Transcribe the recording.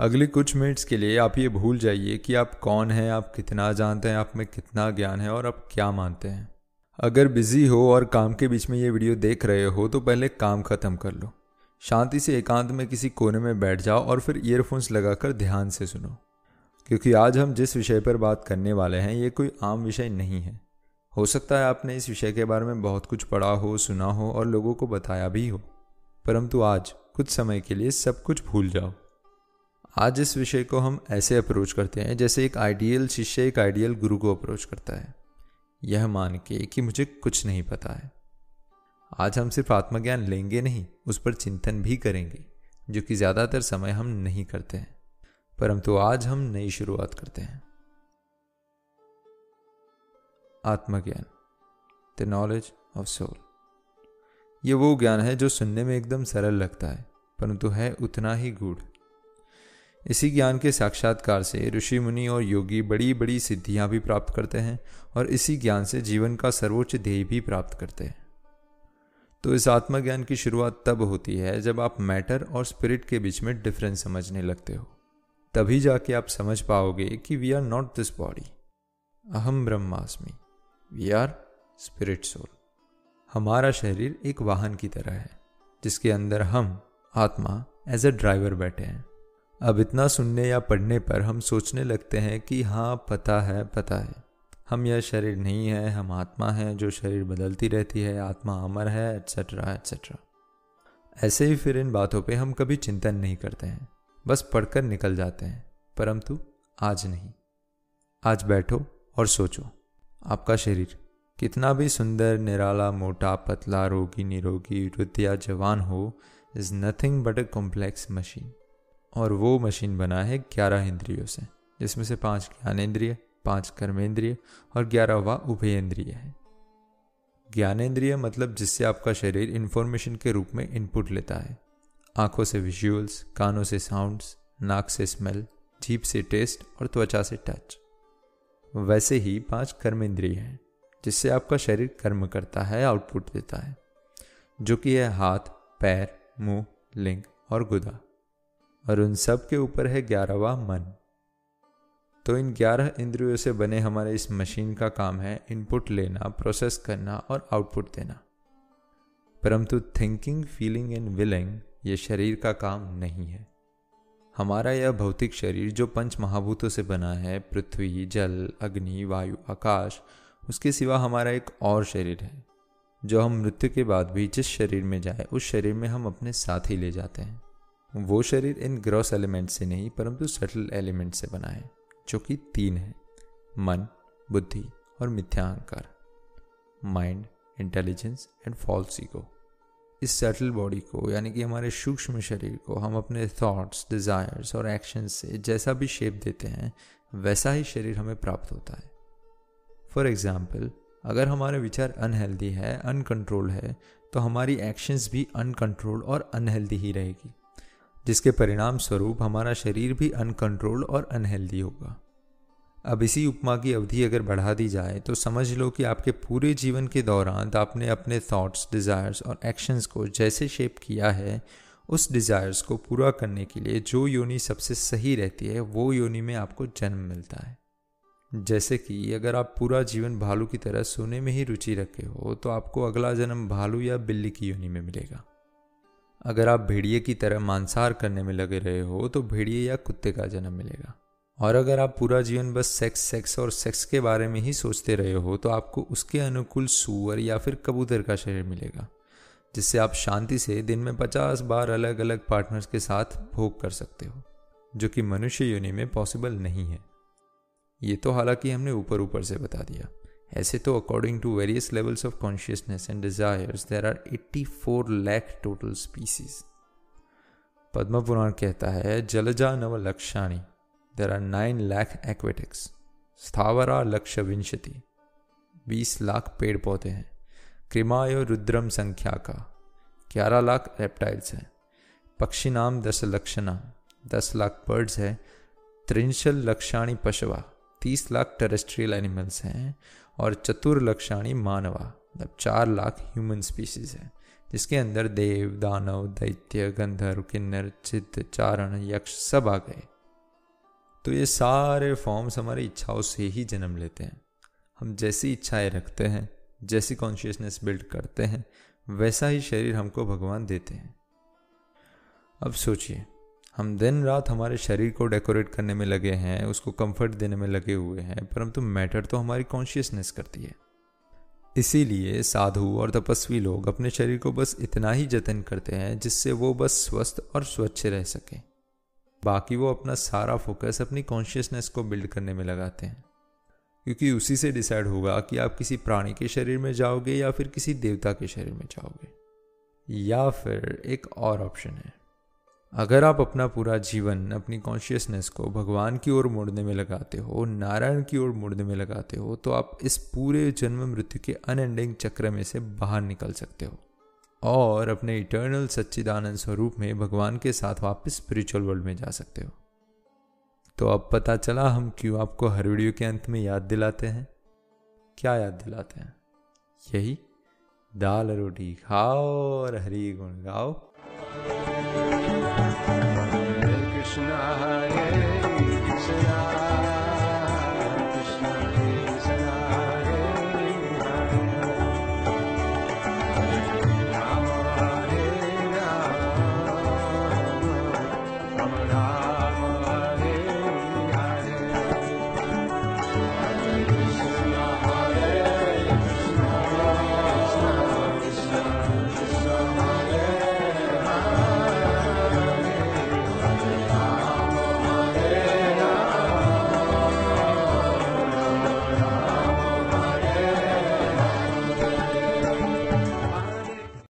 अगले कुछ मिनट्स के लिए आप ये भूल जाइए कि आप कौन हैं, आप कितना जानते हैं, आप में कितना ज्ञान है और आप क्या मानते हैं। अगर बिज़ी हो और काम के बीच में ये वीडियो देख रहे हो तो पहले काम ख़त्म कर लो। शांति से एकांत में किसी कोने में बैठ जाओ और फिर ईयरफोन्स लगाकर ध्यान से सुनो। क्योंकि आज हम जिस विषय पर बात करने वाले हैं, ये कोई आम विषय नहीं है। हो सकता है आपने इस विषय के बारे में बहुत कुछ पढ़ा हो, सुना हो और लोगों को बताया भी हो। परंतु आज कुछ समय के लिए सब कुछ भूल जाओ। आज इस विषय को हम ऐसे अप्रोच करते हैं, जैसे एक आइडियल शिष्य, एक आइडियल गुरु को अप्रोच करता है। यह मान के कि मुझे कुछ नहीं पता है। आज हम सिर्फ़ आत्मज्ञान लेंगे नहीं, उस पर चिंतन भी करेंगे, जो कि ज़्यादातर समय हम नहीं करते हैं। परंतु आज हम नई शुरुआत करते हैं। आत्मज्ञान द नॉलेज ऑफ़ सोल ये वो ज्ञान है जो सुनने में एकदम सरल लगता है, परंतु है उतना ही गूढ़। इसी ज्ञान के साक्षात्कार से ऋषि मुनि और योगी बड़ी बड़ी सिद्धियाँ भी प्राप्त करते हैं और इसी ज्ञान से जीवन का सर्वोच्च ध्येय भी प्राप्त करते हैं। तो इस आत्मज्ञान की शुरुआत तब होती है जब आप मैटर और स्पिरिट के बीच में डिफरेंस समझने लगते हो। तभी जाके आप समझ पाओगे कि we are not this body अहम ब्रह्मास्मि। वी आर स्पिरिट सोल हमारा शरीर एक वाहन की तरह है, जिसके अंदर हम, आत्मा एज अ ड्राइवर बैठे हैं। अब इतना सुनने या पढ़ने पर हम सोचने लगते हैं कि हाँ पता है पता है। हम यह शरीर नहीं है, हम आत्मा हैं जो शरीर बदलती रहती है, आत्मा अमर है एट्सेट्रा एट्सेट्रा ऐसे ही फिर इन बातों पे हम कभी चिंतन नहीं करते हैं। बस पढ़कर निकल जाते हैं। परंतु आज नहीं। आज बैठो और सोचो, आपका शरीर कितना भी सुंदर, निराला, मोटा, पतला, रोगी, निरोगी वृद्ध या जवान हो is nothing but a complex machine और वो मशीन बना है ग्यारह इंद्रियों से, जिसमें से पाँच ज्ञानेन्द्रिय पाँच कर्मेंद्रिय और ग्यारहवा उभयेंद्रिय है। ज्ञानेन्द्रिय मतलब जिससे आपका शरीर इंफॉर्मेशन के रूप में इनपुट लेता है। आँखों से विजुअल्स कानों से साउंड्स नाक से स्मेल जीप से टेस्ट और त्वचा से टच वैसे ही पाँच कर्मेंद्रिय हैं, जिससे आपका शरीर कर्म करता है आउटपुट देता है, जो कि है हाथ, पैर, मुँह, लिंग और गुदा। और उन सब के ऊपर है ग्यारहवा मन। तो इन ग्यारह इंद्रियों से बने हमारे इस मशीन का काम है इनपुट लेना प्रोसेस करना और आउटपुट देना। परंतु थिंकिंग फीलिंग एंड विलिंग ये शरीर का काम नहीं है। हमारा यह भौतिक शरीर जो पंच महाभूतों से बना है, पृथ्वी, जल, अग्नि, वायु, आकाश, उसके सिवा हमारा एक और शरीर है। जो हम मृत्यु के बाद भी जिस शरीर में जाए, उस शरीर में हम अपने साथ ही ले जाते हैं। वो शरीर इन ग्रॉस एलिमेंट से नहीं, परंतु सटल एलिमेंट से बना है, जो कि तीन है। मन, बुद्धि और मिथ्या अहंकार। Mind intelligence and false ego इस सेटल बॉडी को, यानी कि हमारे सूक्ष्म शरीर को, हम अपने थॉट्स डिज़ायर्स और एक्शंस से जैसा भी शेप देते हैं, वैसा ही शरीर हमें प्राप्त होता है। फॉर एग्ज़ाम्पल अगर हमारे विचार अनहेल्दी है अनकंट्रोल है तो हमारी एक्शंस भी अनकंट्रोल और अनहेल्दी ही रहेगी। जिसके परिणाम स्वरूप हमारा शरीर भी अनकंट्रोल और अनहेल्दी होगा। अब इसी उपमा की अवधि अगर बढ़ा दी जाए तो समझ लो कि आपके पूरे जीवन के दौरान आपने अपने थॉट्स डिज़ायर्स और एक्शंस को जैसे शेप किया है, उस डिज़ायर्स को पूरा करने के लिए जो योनि सबसे सही रहती है, वो योनि में आपको जन्म मिलता है। जैसे कि अगर आप पूरा जीवन भालू की तरह सोने में ही रुचि रखे हो तो आपको अगला जन्म भालू या बिल्ली की योनि में मिलेगा। अगर आप भेड़िए की तरह मांसाहार करने में लगे रहे हो तो भेड़िए या कुत्ते का जन्म मिलेगा। और अगर आप पूरा जीवन बस सेक्स सेक्स और सेक्स के बारे में ही सोचते रहे हो तो आपको उसके अनुकूल सुअर या फिर कबूतर का शरीर मिलेगा, जिससे आप शांति से दिन में पचास बार अलग अलग पार्टनर्स के साथ भोग कर सकते हो, जो कि मनुष्य योनि में पॉसिबल नहीं है। ये तो हालाँकि हमने ऊपर ऊपर से बता दिया। ऐसे तो according to various levels of consciousness and desires there are 84 lakh total species Padma Purana कहता है जलजा नव लक्षाणी there are nine lakh aquatics स्थावरा लक्ष्य विंशति बीस लाख पेड़ पौधे हैं क्रिमायो रुद्रम संख्या का ग्यारह लाख रेप्टाइल्स हैं, पक्षी नाम दस लक्षणा दस लाख बर्ड्स है, त्रिंशल लक्षाणी पशवा, तीस लाख टेरेस्ट्रियल एनिमल्स हैं और चतुर्लक्षाणी मानवा मतलब चार लाख ह्यूमन स्पीसीज है, जिसके अंदर देव, दानव, दैत्य, गंधर्व, किन्नर, चित्त, चारण, यक्ष सब आ गए। तो ये सारे फॉर्म्स हमारी इच्छाओं से ही जन्म लेते हैं। हम जैसी इच्छाएँ रखते हैं, जैसी कॉन्शियसनेस बिल्ड करते हैं, वैसा ही शरीर हमको भगवान देते हैं। अब सोचिए हम दिन रात हमारे शरीर को डेकोरेट करने में लगे हैं, उसको कंफर्ट देने में लगे हुए हैं, परंतु मैटर तो हमारी कॉन्शियसनेस करती है। इसीलिए साधु और तपस्वी लोग अपने शरीर को बस इतना ही जतन करते हैं जिससे वो बस स्वस्थ और स्वच्छ रह सके। बाकी वो अपना सारा फोकस अपनी कॉन्शियसनेस को बिल्ड करने में लगाते हैं। क्योंकि उसी से डिसाइड होगा कि आप किसी प्राणी के शरीर में जाओगे या फिर किसी देवता के शरीर में जाओगे। या फिर एक और ऑप्शन है। अगर आप अपना पूरा जीवन अपनी कॉन्शियसनेस को भगवान की ओर मोड़ने में लगाते हो, नारायण की ओर मोड़ने में लगाते हो तो आप इस पूरे जन्म मृत्यु के अनएंडिंग चक्र में से बाहर निकल सकते हो। और अपने इटर्नल सच्चिदानंद स्वरूप में भगवान के साथ वापस स्पिरिचुअल वर्ल्ड में जा सकते हो। तो अब पता चला हम क्यों आपको हर वीडियो के अंत में याद दिलाते हैं। क्या याद दिलाते हैं? यही दाल रोटी। खाओ और हरी गुण। गाओ। God.